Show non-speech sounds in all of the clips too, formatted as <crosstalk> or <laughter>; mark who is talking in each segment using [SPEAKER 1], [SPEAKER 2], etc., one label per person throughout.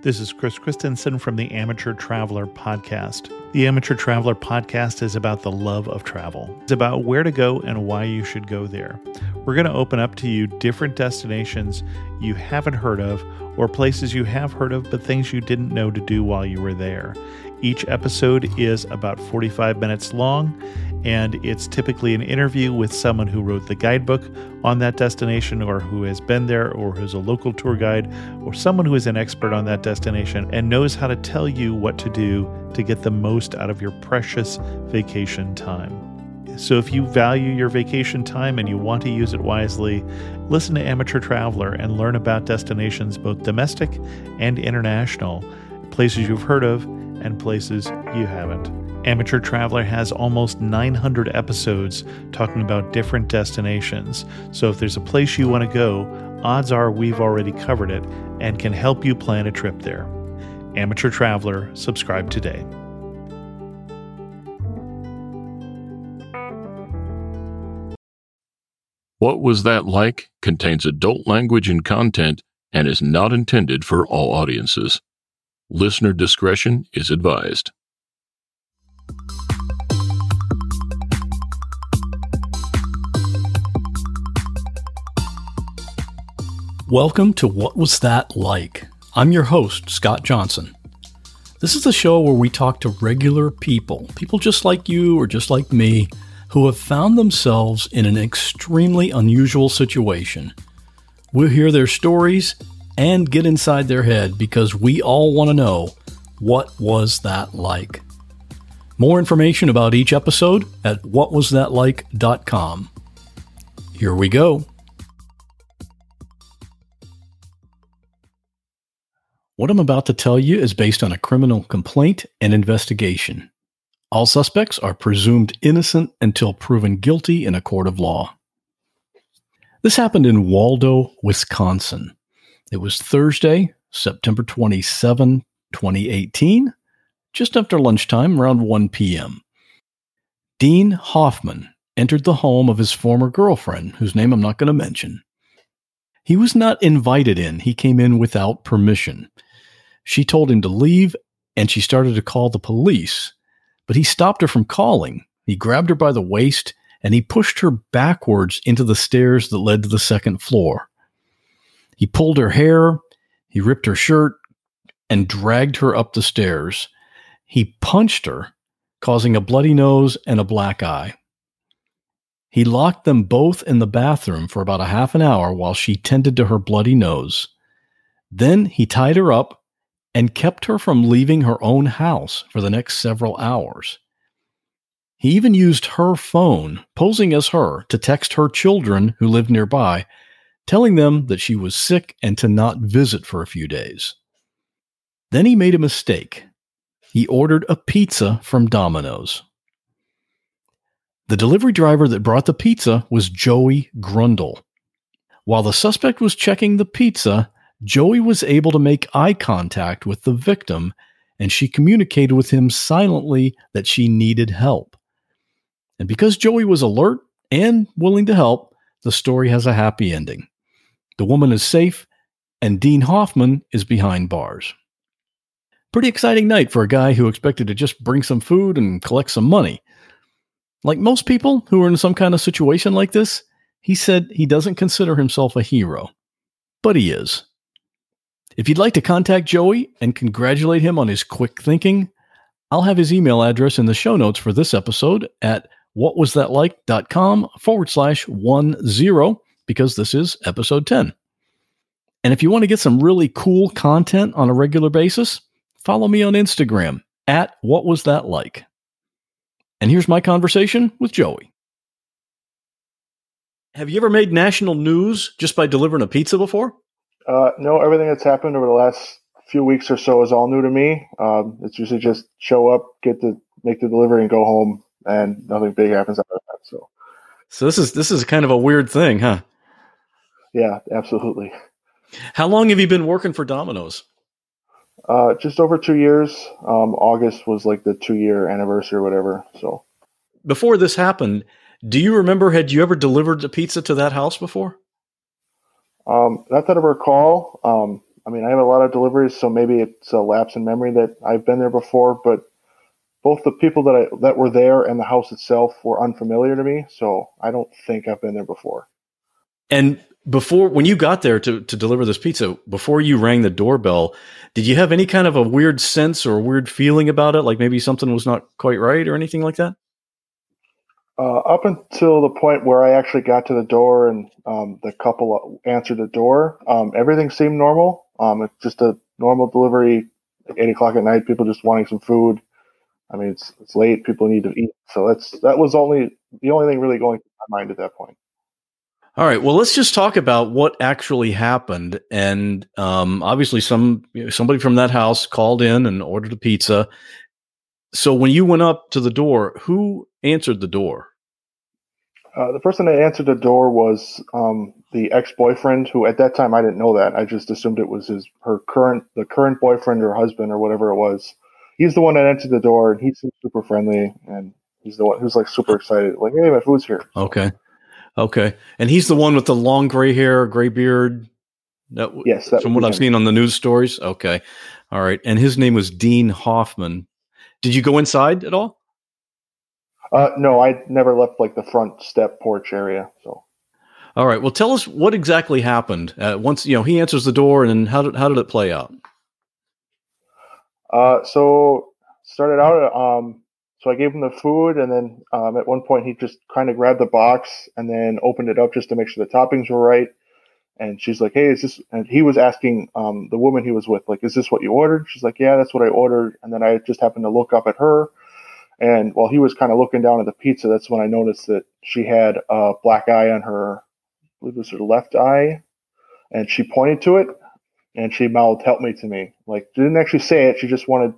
[SPEAKER 1] This is Chris Christensen from the Amateur Traveler Podcast. The Amateur Traveler Podcast is about the love of travel. It's about where to go and why you should go there. We're going to open up to you different destinations you haven't heard of, or places you have heard of, but things you didn't know to do while you were there. Each episode is about 45 minutes long, and it's typically an interview with someone who wrote the guidebook on that destination, or who has been there, or who's a local tour guide, or someone who is an expert on that destination and knows how to tell you what to do to get the most out of your precious vacation time. So, if you value your vacation time and you want to use it wisely, listen to Amateur Traveler and learn about destinations both domestic and international, places you've heard of and places you haven't. Amateur Traveler has almost 900 episodes talking about different destinations. So if there's a place you want to go, odds are we've already covered it and can help you plan a trip there. Amateur Traveler, subscribe today.
[SPEAKER 2] What Was That Like contains adult language and content and is not intended for all audiences. Listener discretion is advised.
[SPEAKER 3] Welcome to What Was That Like? I'm your host, Scott Johnson. This is the show where we talk to regular people, people just like you or just like me, who have found themselves in an extremely unusual situation. We'll hear their stories and get inside their head because we all want to know what was that like. More information about each episode at whatwasthatlike.com. Here we go. What I'm about to tell you is based on a criminal complaint and investigation. All suspects are presumed innocent until proven guilty in a court of law. This happened in Waldo, Wisconsin. It was Thursday, September 27, 2018, just after lunchtime, around 1 p.m. Dean Hoffman entered the home of his former girlfriend, whose name I'm not going to mention. He was not invited in, he came in without permission. She told him to leave, and she started to call the police, but he stopped her from calling. He grabbed her by the waist and he pushed her backwards into the stairs that led to the second floor. He pulled her hair, he ripped her shirt, and dragged her up the stairs. He punched her, causing a bloody nose and a black eye. He locked them both in the bathroom for about a half an hour while she tended to her bloody nose. Then he tied her up and kept her from leaving her own house for the next several hours. He even used her phone, posing as her, to text her children who lived nearby, telling them that she was sick and to not visit for a few days. Then he made a mistake. He ordered a pizza from Domino's. The delivery driver that brought the pizza was Joey Grundl. While the suspect was checking the pizza, Joey was able to make eye contact with the victim and she communicated with him silently that she needed help. And because Joey was alert and willing to help, the story has a happy ending. The woman is safe, and Dean Hoffman is behind bars. Pretty exciting night for a guy who expected to just bring some food and collect some money. Like most people who are in some kind of situation like this, he said he doesn't consider himself a hero, but he is. If you'd like to contact Joey and congratulate him on his quick thinking, I'll have his email address in the show notes for this episode at whatwasthatlike.com forward slash one zero because this is episode 10. And if you want to get some really cool content on a regular basis, follow me on Instagram at what was that like. And here's my conversation with Joey. Have you ever made national news just by delivering a pizza before?
[SPEAKER 4] Uh, no, everything that's happened over the last few weeks or so is all new to me. Um, it's usually just show up, get the make the delivery, and go home, and nothing big happens after that. So,
[SPEAKER 3] so this is this is kind of a weird thing, huh?
[SPEAKER 4] Yeah, absolutely.
[SPEAKER 3] How long have you been working for Domino's?
[SPEAKER 4] Uh, just over two years. Um, August was like the two year anniversary or whatever. So,
[SPEAKER 3] before this happened, do you remember? Had you ever delivered a pizza to that house before?
[SPEAKER 4] Um, not that I recall. Um, I mean, I have a lot of deliveries, so maybe it's a lapse in memory that I've been there before. But both the people that I that were there and the house itself were unfamiliar to me, so I don't think I've been there before.
[SPEAKER 3] And before when you got there to, to deliver this pizza before you rang the doorbell did you have any kind of a weird sense or weird feeling about it? Like maybe something was not quite right or anything like that?
[SPEAKER 4] Uh, up until the point where i actually got to the door and um, the couple answered the door um, everything seemed normal. Um, it's just a normal delivery like 8 o'clock at night people just wanting some food. I mean it's, it's late people need to eat. So that's that was only the only thing really going through my mind at that point
[SPEAKER 3] all right. Well, let's just talk about what actually happened. And um, obviously, some somebody from that house called in and ordered a pizza. So when you went up to the door, who answered the door?
[SPEAKER 4] Uh, the person that answered the door was um, the ex-boyfriend, who at that time I didn't know that. I just assumed it was his her current the current boyfriend or husband or whatever it was. He's the one that entered the door, and he seemed super friendly, and he's the one who's like super excited, like, "Hey, my food's here."
[SPEAKER 3] Okay. Okay, and he's the one with the long gray hair, gray beard.
[SPEAKER 4] That, yes, that
[SPEAKER 3] from what I've seen on the news stories. Okay, all right, and his name was Dean Hoffman. Did you go inside at all?
[SPEAKER 4] Uh, no, I never left like the front step porch area. So,
[SPEAKER 3] all right. Well, tell us what exactly happened. Uh, once you know he answers the door, and how did how did it play out?
[SPEAKER 4] Uh, so started out. Um, I gave him the food, and then um, at one point he just kind of grabbed the box and then opened it up just to make sure the toppings were right. And she's like, "Hey, is this?" And he was asking um, the woman he was with, like, "Is this what you ordered?" She's like, "Yeah, that's what I ordered." And then I just happened to look up at her, and while he was kind of looking down at the pizza, that's when I noticed that she had a black eye on her, I believe it was her left eye, and she pointed to it, and she mouthed, "Help me!" to me. Like, didn't actually say it. She just wanted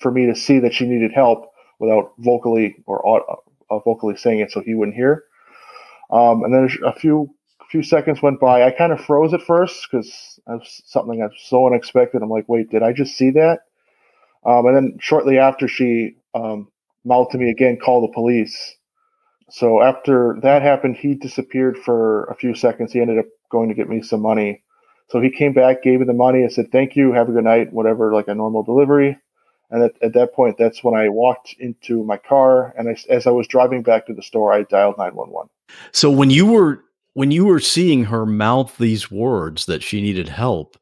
[SPEAKER 4] for me to see that she needed help without vocally or uh, vocally saying it so he wouldn't hear. Um, and then a few few seconds went by. I kind of froze at first because something that's so unexpected. I'm like, wait, did I just see that? Um, and then shortly after, she um, mouthed to me again, call the police. So after that happened, he disappeared for a few seconds. He ended up going to get me some money. So he came back, gave me the money. I said, thank you, have a good night, whatever, like a normal delivery. And at, at that point, that's when I walked into my car, and I, as I was driving back to the store, I dialed nine one one.
[SPEAKER 3] So when you were when you were seeing her mouth these words that she needed help,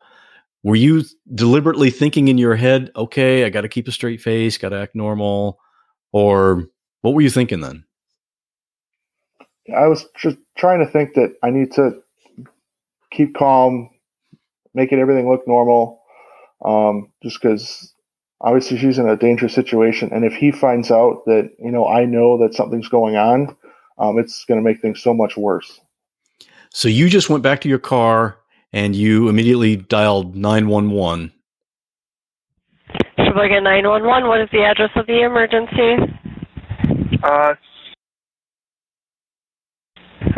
[SPEAKER 3] were you deliberately thinking in your head, "Okay, I got to keep a straight face, got to act normal," or what were you thinking then?
[SPEAKER 4] I was just trying to think that I need to keep calm, making everything look normal, um, just because obviously she's in a dangerous situation and if he finds out that you know i know that something's going on um, it's going to make things so much worse.
[SPEAKER 3] So you just went back to your car and you immediately dialed 911
[SPEAKER 5] Sheboygan 911 what is the address of the emergency?
[SPEAKER 4] Uh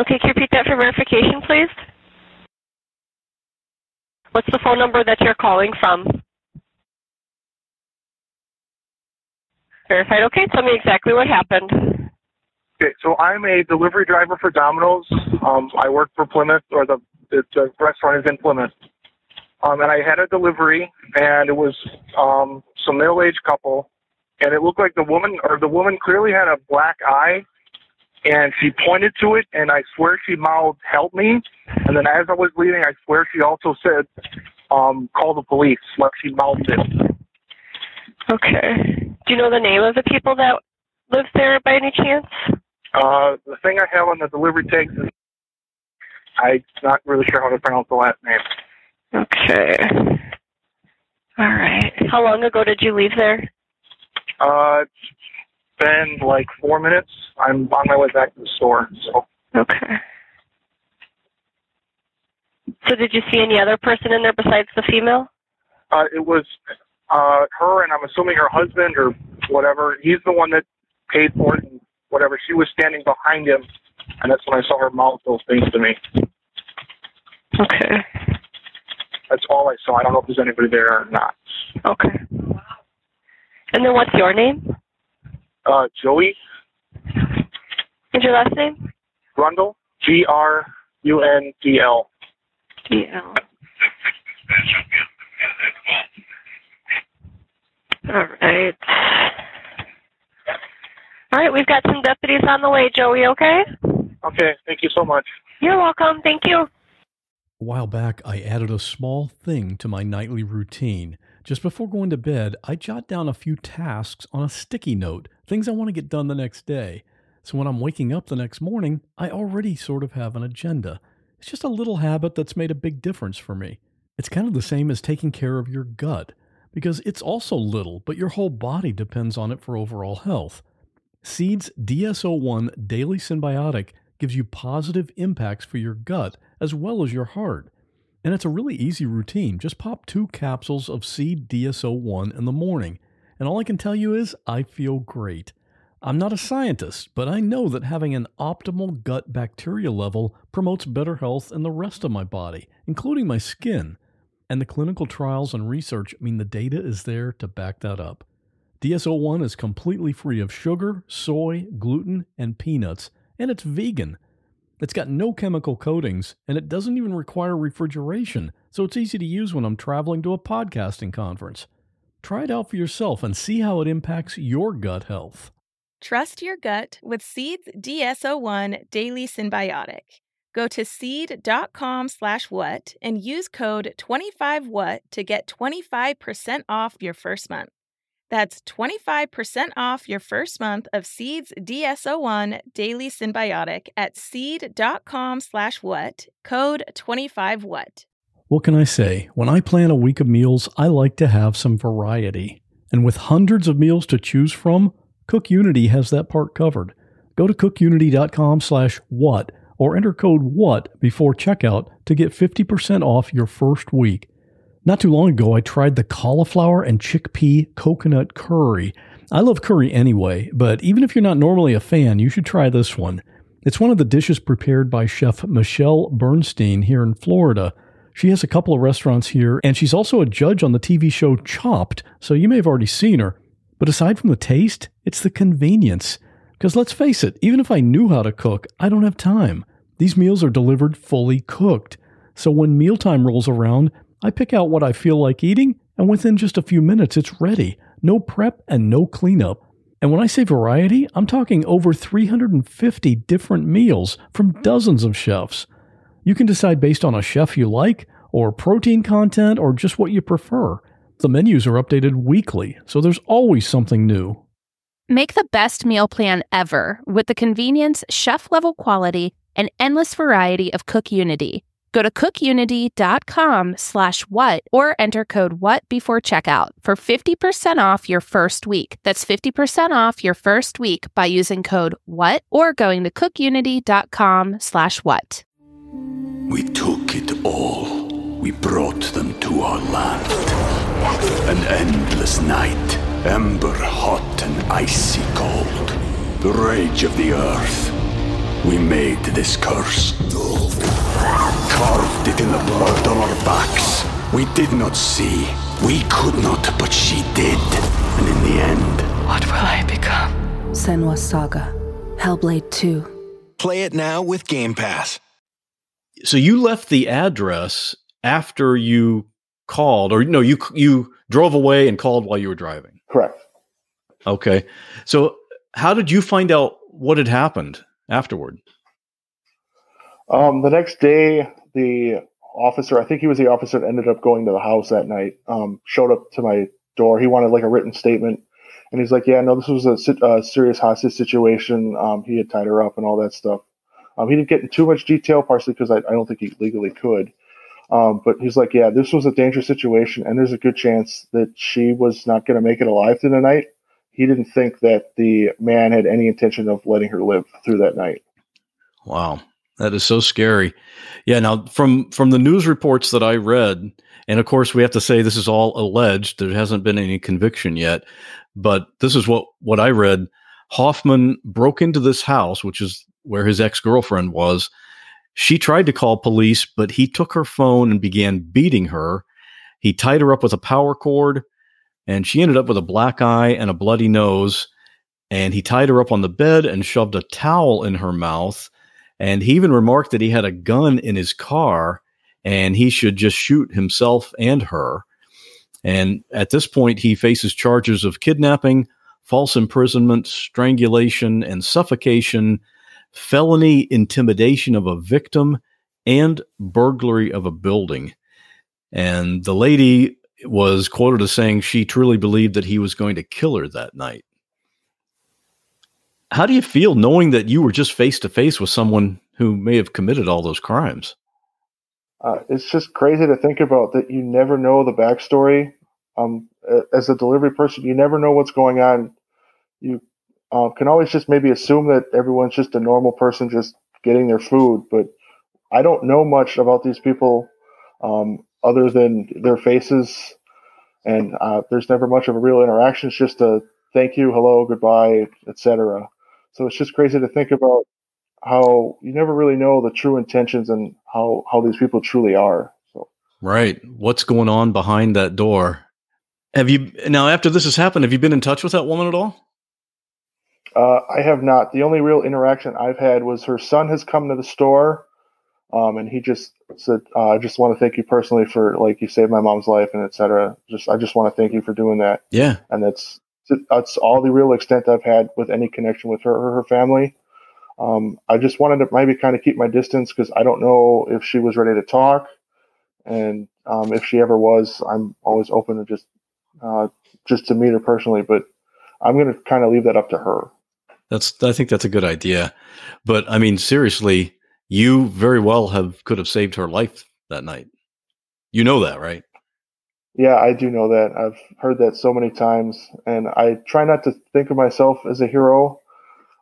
[SPEAKER 5] okay can you repeat that for verification please? What's the phone number that you're calling from Verified. Okay, tell me exactly what happened.
[SPEAKER 6] Okay, so I'm a delivery driver for Domino's. Um, I work for Plymouth, or the, the, the restaurant is in Plymouth. Um, and I had a delivery, and it was um, some middle-aged couple, and it looked like the woman, or the woman clearly had a black eye, and she pointed to it, and I swear she mouthed, "Help me!" And then as I was leaving, I swear she also said, um, "Call the police." Like she mouthed it.
[SPEAKER 5] Okay. Do you know the name of the people that live there by any chance?
[SPEAKER 6] Uh, the thing I have on the delivery tags is I'm not really sure how to pronounce the last name.
[SPEAKER 5] Okay. All right. How long ago did you leave there?
[SPEAKER 6] Uh, it's been like four minutes. I'm on my way back to the store. So
[SPEAKER 5] Okay. So did you see any other person in there besides the female?
[SPEAKER 6] uh, it was uh, her, and I'm assuming her husband or whatever. He's the one that paid for it and whatever. She was standing behind him, and that's when I saw her mouth those things to me.
[SPEAKER 5] Okay.
[SPEAKER 6] That's all I saw. I don't know if there's anybody there or not.
[SPEAKER 5] Okay. And then what's your name?
[SPEAKER 6] Uh, Joey
[SPEAKER 5] And your last name?
[SPEAKER 6] Grundl, G R U N D L.
[SPEAKER 5] D-L. All right. All right, we've got some deputies on the way, Joey, okay?
[SPEAKER 6] Okay, thank you so much.
[SPEAKER 5] You're welcome. Thank you.
[SPEAKER 3] A while back, I added a small thing to my nightly routine. Just before going to bed, I jot down a few tasks on a sticky note, things I want to get done the next day. So when I'm waking up the next morning, I already sort of have an agenda. It's just a little habit that's made a big difference for me. It's kind of the same as taking care of your gut, because it's also little, but your whole body depends on it for overall health. Seeds DS-01 Daily Synbiotic gives you positive impacts for your gut as well as your heart. And it's a really easy routine. Just pop two capsules of Seed DS-01 in the morning. And all I can tell you is I feel great. I'm not a scientist, but I know that having an optimal gut bacteria level promotes better health in the rest of my body, including my skin. And the clinical trials and research mean the data is there to back that up. DS-01 is completely free of sugar, soy, gluten, and peanuts, and it's vegan. It's got no chemical coatings, and it doesn't even require refrigeration, so it's easy to use when I'm traveling to a podcasting conference. Try it out for yourself and see how it impacts your gut health.
[SPEAKER 7] Trust your gut with Seeds DS-01 Daily Synbiotic. Go to seed.com slash what and use code 25what to get 25% off your first month. That's 25% off your first month of Seeds DS-01 Daily Synbiotic at seed.com slash what, code 25what.
[SPEAKER 3] What can I say? When I plan a week of meals, I like to have some variety. And with hundreds of meals to choose from, Cook Unity has that part covered. Go to cookunity.com slash what or enter code WHAT before checkout to get 50% off your first week. Not too long ago, I tried the cauliflower and chickpea coconut curry. I love curry anyway, but even if you're not normally a fan, you should try this one. It's one of the dishes prepared by chef Michelle Bernstein here in Florida. She has a couple of restaurants here, and she's also a judge on the TV show Chopped, so you may have already seen her. But aside from the taste, it's the convenience. Because let's face it, even if I knew how to cook, I don't have time. These meals are delivered fully cooked. So when mealtime rolls around, I pick out what I feel like eating, and within just a few minutes, it's ready. No prep and no cleanup. And when I say variety, I'm talking over 350 different meals from dozens of chefs. You can decide based on a chef you like, or protein content, or just what you prefer. The menus are updated weekly, so there's always something new.
[SPEAKER 8] Make the best meal plan ever with the convenience, chef level quality, and endless variety of Cook Unity. Go to cookunity.com slash what or enter code what before checkout for 50% off your first week. That's 50% off your first week by using code what or going to cookunity.com slash what.
[SPEAKER 9] We took it all. We brought them to our land. An endless night, ember hot and icy cold. The rage of the earth. We made this curse. Carved it in the blood on our backs. We did not see. We could not, but she did. And in the end,
[SPEAKER 5] What will I
[SPEAKER 10] become? Senua's Saga, Hellblade 2.
[SPEAKER 11] Play it now with Game Pass.
[SPEAKER 3] So you left the address after you called, or no, you you drove away and called while you were driving.
[SPEAKER 4] Correct.
[SPEAKER 3] Okay. So how did you find out what had happened afterward?
[SPEAKER 4] Um, the next day, the officer, I think he was the officer that ended up going to the house that night, um, showed up to my door. He wanted like a written statement. And he's like, yeah, no, this was a, a serious hostage situation. Um, he had tied her up and all that stuff. Um, he didn't get in too much detail, partially because I, I, don't think he legally could. Um, but he's like, yeah, this was a dangerous situation, and there's a good chance that she was not going to make it alive through the night. He didn't think that the man had any intention of letting her live through that night.
[SPEAKER 3] Wow. That is so scary. Yeah. Now, from from the news reports that I read, and of course, we have to say this is all alleged. There hasn't been any conviction yet, but this is what what I read. Hoffman broke into this house, which is where his ex girlfriend was. She tried to call police, but he took her phone and began beating her. He tied her up with a power cord, and she ended up with a black eye and a bloody nose. And he tied her up on the bed and shoved a towel in her mouth and he even remarked that he had a gun in his car and he should just shoot himself and her. And at this point, he faces charges of kidnapping, false imprisonment, strangulation, and suffocation, felony intimidation of a victim, and burglary of a building. And the lady was quoted as saying she truly believed that he was going to kill her that night. How do you feel knowing that you were just face to face with someone who may have committed all those crimes?
[SPEAKER 4] Uh, it's just crazy to think about that you never know the backstory. Um, as a delivery person, you never know what's going on. You uh, can always just maybe assume that everyone's just a normal person just getting their food, but I don't know much about these people um, other than their faces, and uh, there's never much of a real interaction. It's just a thank you, hello, goodbye, etc. So it's just crazy to think about how you never really know the true intentions and how how these people truly are. So
[SPEAKER 3] right, what's going on behind that door? Have you now after this has happened? Have you been in touch with that woman at all?
[SPEAKER 4] Uh, I have not. The only real interaction I've had was her son has come to the store, um, and he just said, uh, "I just want to thank you personally for like you saved my mom's life and etc. Just I just want to thank you for doing that."
[SPEAKER 3] Yeah,
[SPEAKER 4] and that's that's all the real extent I've had with any connection with her or her family. Um, I just wanted to maybe kind of keep my distance because I don't know if she was ready to talk, and um, if she ever was, I'm always open to just uh, just to meet her personally. But I'm going to kind of leave that up to her.
[SPEAKER 3] That's I think that's a good idea, but I mean seriously, you very well have could have saved her life that night. You know that, right?
[SPEAKER 4] Yeah, I do know that. I've heard that so many times, and I try not to think of myself as a hero.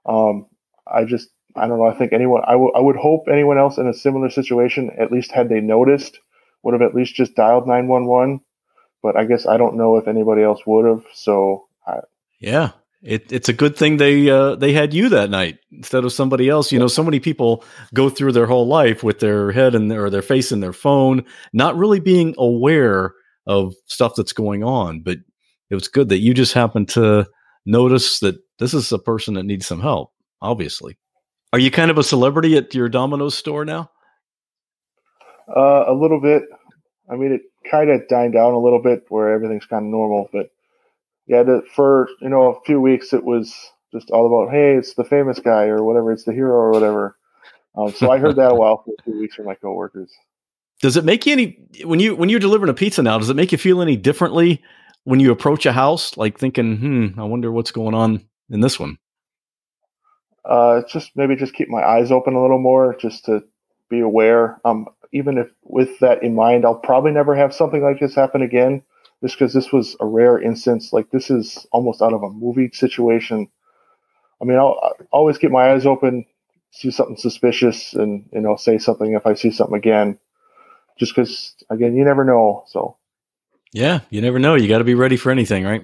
[SPEAKER 4] Um, I just, I don't know. I think anyone, I, w- I would hope anyone else in a similar situation, at least had they noticed, would have at least just dialed 911. But I guess I don't know if anybody else would have. So, I,
[SPEAKER 3] yeah, it, it's a good thing they uh, they had you that night instead of somebody else. You know, so many people go through their whole life with their head and or their face in their phone, not really being aware of stuff that's going on. But it was good that you just happened to notice that this is a person that needs some help, obviously. Are you kind of a celebrity at your Domino's store now?
[SPEAKER 4] Uh, a little bit. I mean, it kind of died down a little bit where everything's kind of normal. But yeah, for you know a few weeks, it was just all about hey, it's the famous guy or whatever, it's the hero or whatever. Um, so I heard that a while for a few weeks from my coworkers.
[SPEAKER 3] Does it make you any when you when you're delivering a pizza now? Does it make you feel any differently when you approach a house, like thinking, "Hmm, I wonder what's going on in this one"?
[SPEAKER 4] Uh, just maybe just keep my eyes open a little more, just to be aware. Um, even if with that in mind, I'll probably never have something like this happen again, just because this was a rare instance. Like this is almost out of a movie situation. I mean, I'll, I'll always keep my eyes open, see something suspicious, and you know, say something if I see something again just because again you never know so
[SPEAKER 3] yeah you never know you got to be ready for anything right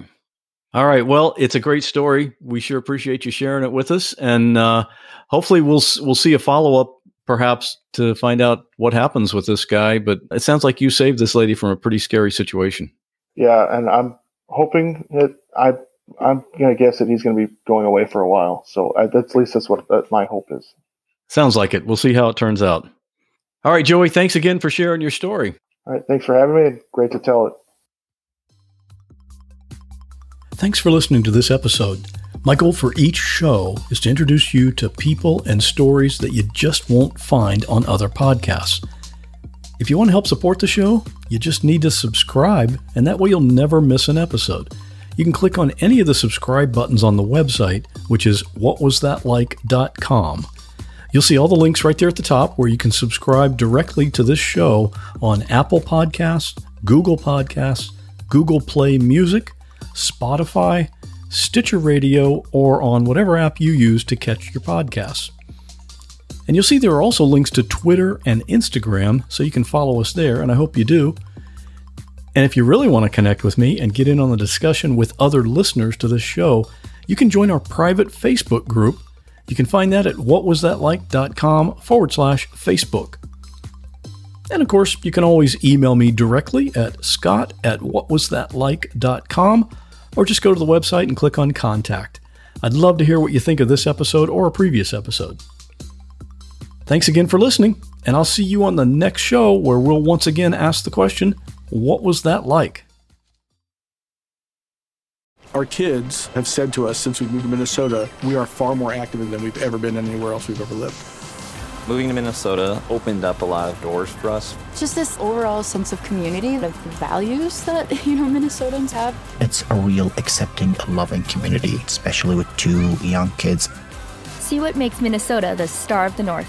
[SPEAKER 3] all right well it's a great story we sure appreciate you sharing it with us and uh, hopefully we'll we'll see a follow-up perhaps to find out what happens with this guy but it sounds like you saved this lady from a pretty scary situation
[SPEAKER 4] yeah and i'm hoping that i I'm gonna guess that he's gonna be going away for a while. So I, that's, at least that's what that my hope is.
[SPEAKER 3] Sounds like it. We'll see how it turns out. All right, Joey. Thanks again for sharing your story.
[SPEAKER 4] All right, thanks for having me. Great to tell it.
[SPEAKER 3] Thanks for listening to this episode. My goal for each show is to introduce you to people and stories that you just won't find on other podcasts. If you want to help support the show, you just need to subscribe, and that way you'll never miss an episode. You can click on any of the subscribe buttons on the website, which is whatwasthatlike.com. You'll see all the links right there at the top where you can subscribe directly to this show on Apple Podcasts, Google Podcasts, Google Play Music, Spotify, Stitcher Radio, or on whatever app you use to catch your podcasts. And you'll see there are also links to Twitter and Instagram, so you can follow us there, and I hope you do. And if you really want to connect with me and get in on the discussion with other listeners to this show, you can join our private Facebook group. You can find that at whatwasthatlike.com forward slash Facebook. And of course, you can always email me directly at scott at whatwasthatlike.com or just go to the website and click on contact. I'd love to hear what you think of this episode or a previous episode. Thanks again for listening, and I'll see you on the next show where we'll once again ask the question what was that like?
[SPEAKER 12] Our kids have said to us since we moved to Minnesota, we are far more active than we've ever been anywhere else we've ever lived.
[SPEAKER 13] Moving to Minnesota opened up a lot of doors for us.
[SPEAKER 14] Just this overall sense of community, of values that, <laughs> you know, Minnesotans have.
[SPEAKER 15] It's a real accepting, loving community, especially with two young kids.
[SPEAKER 16] See what makes Minnesota the star of the North.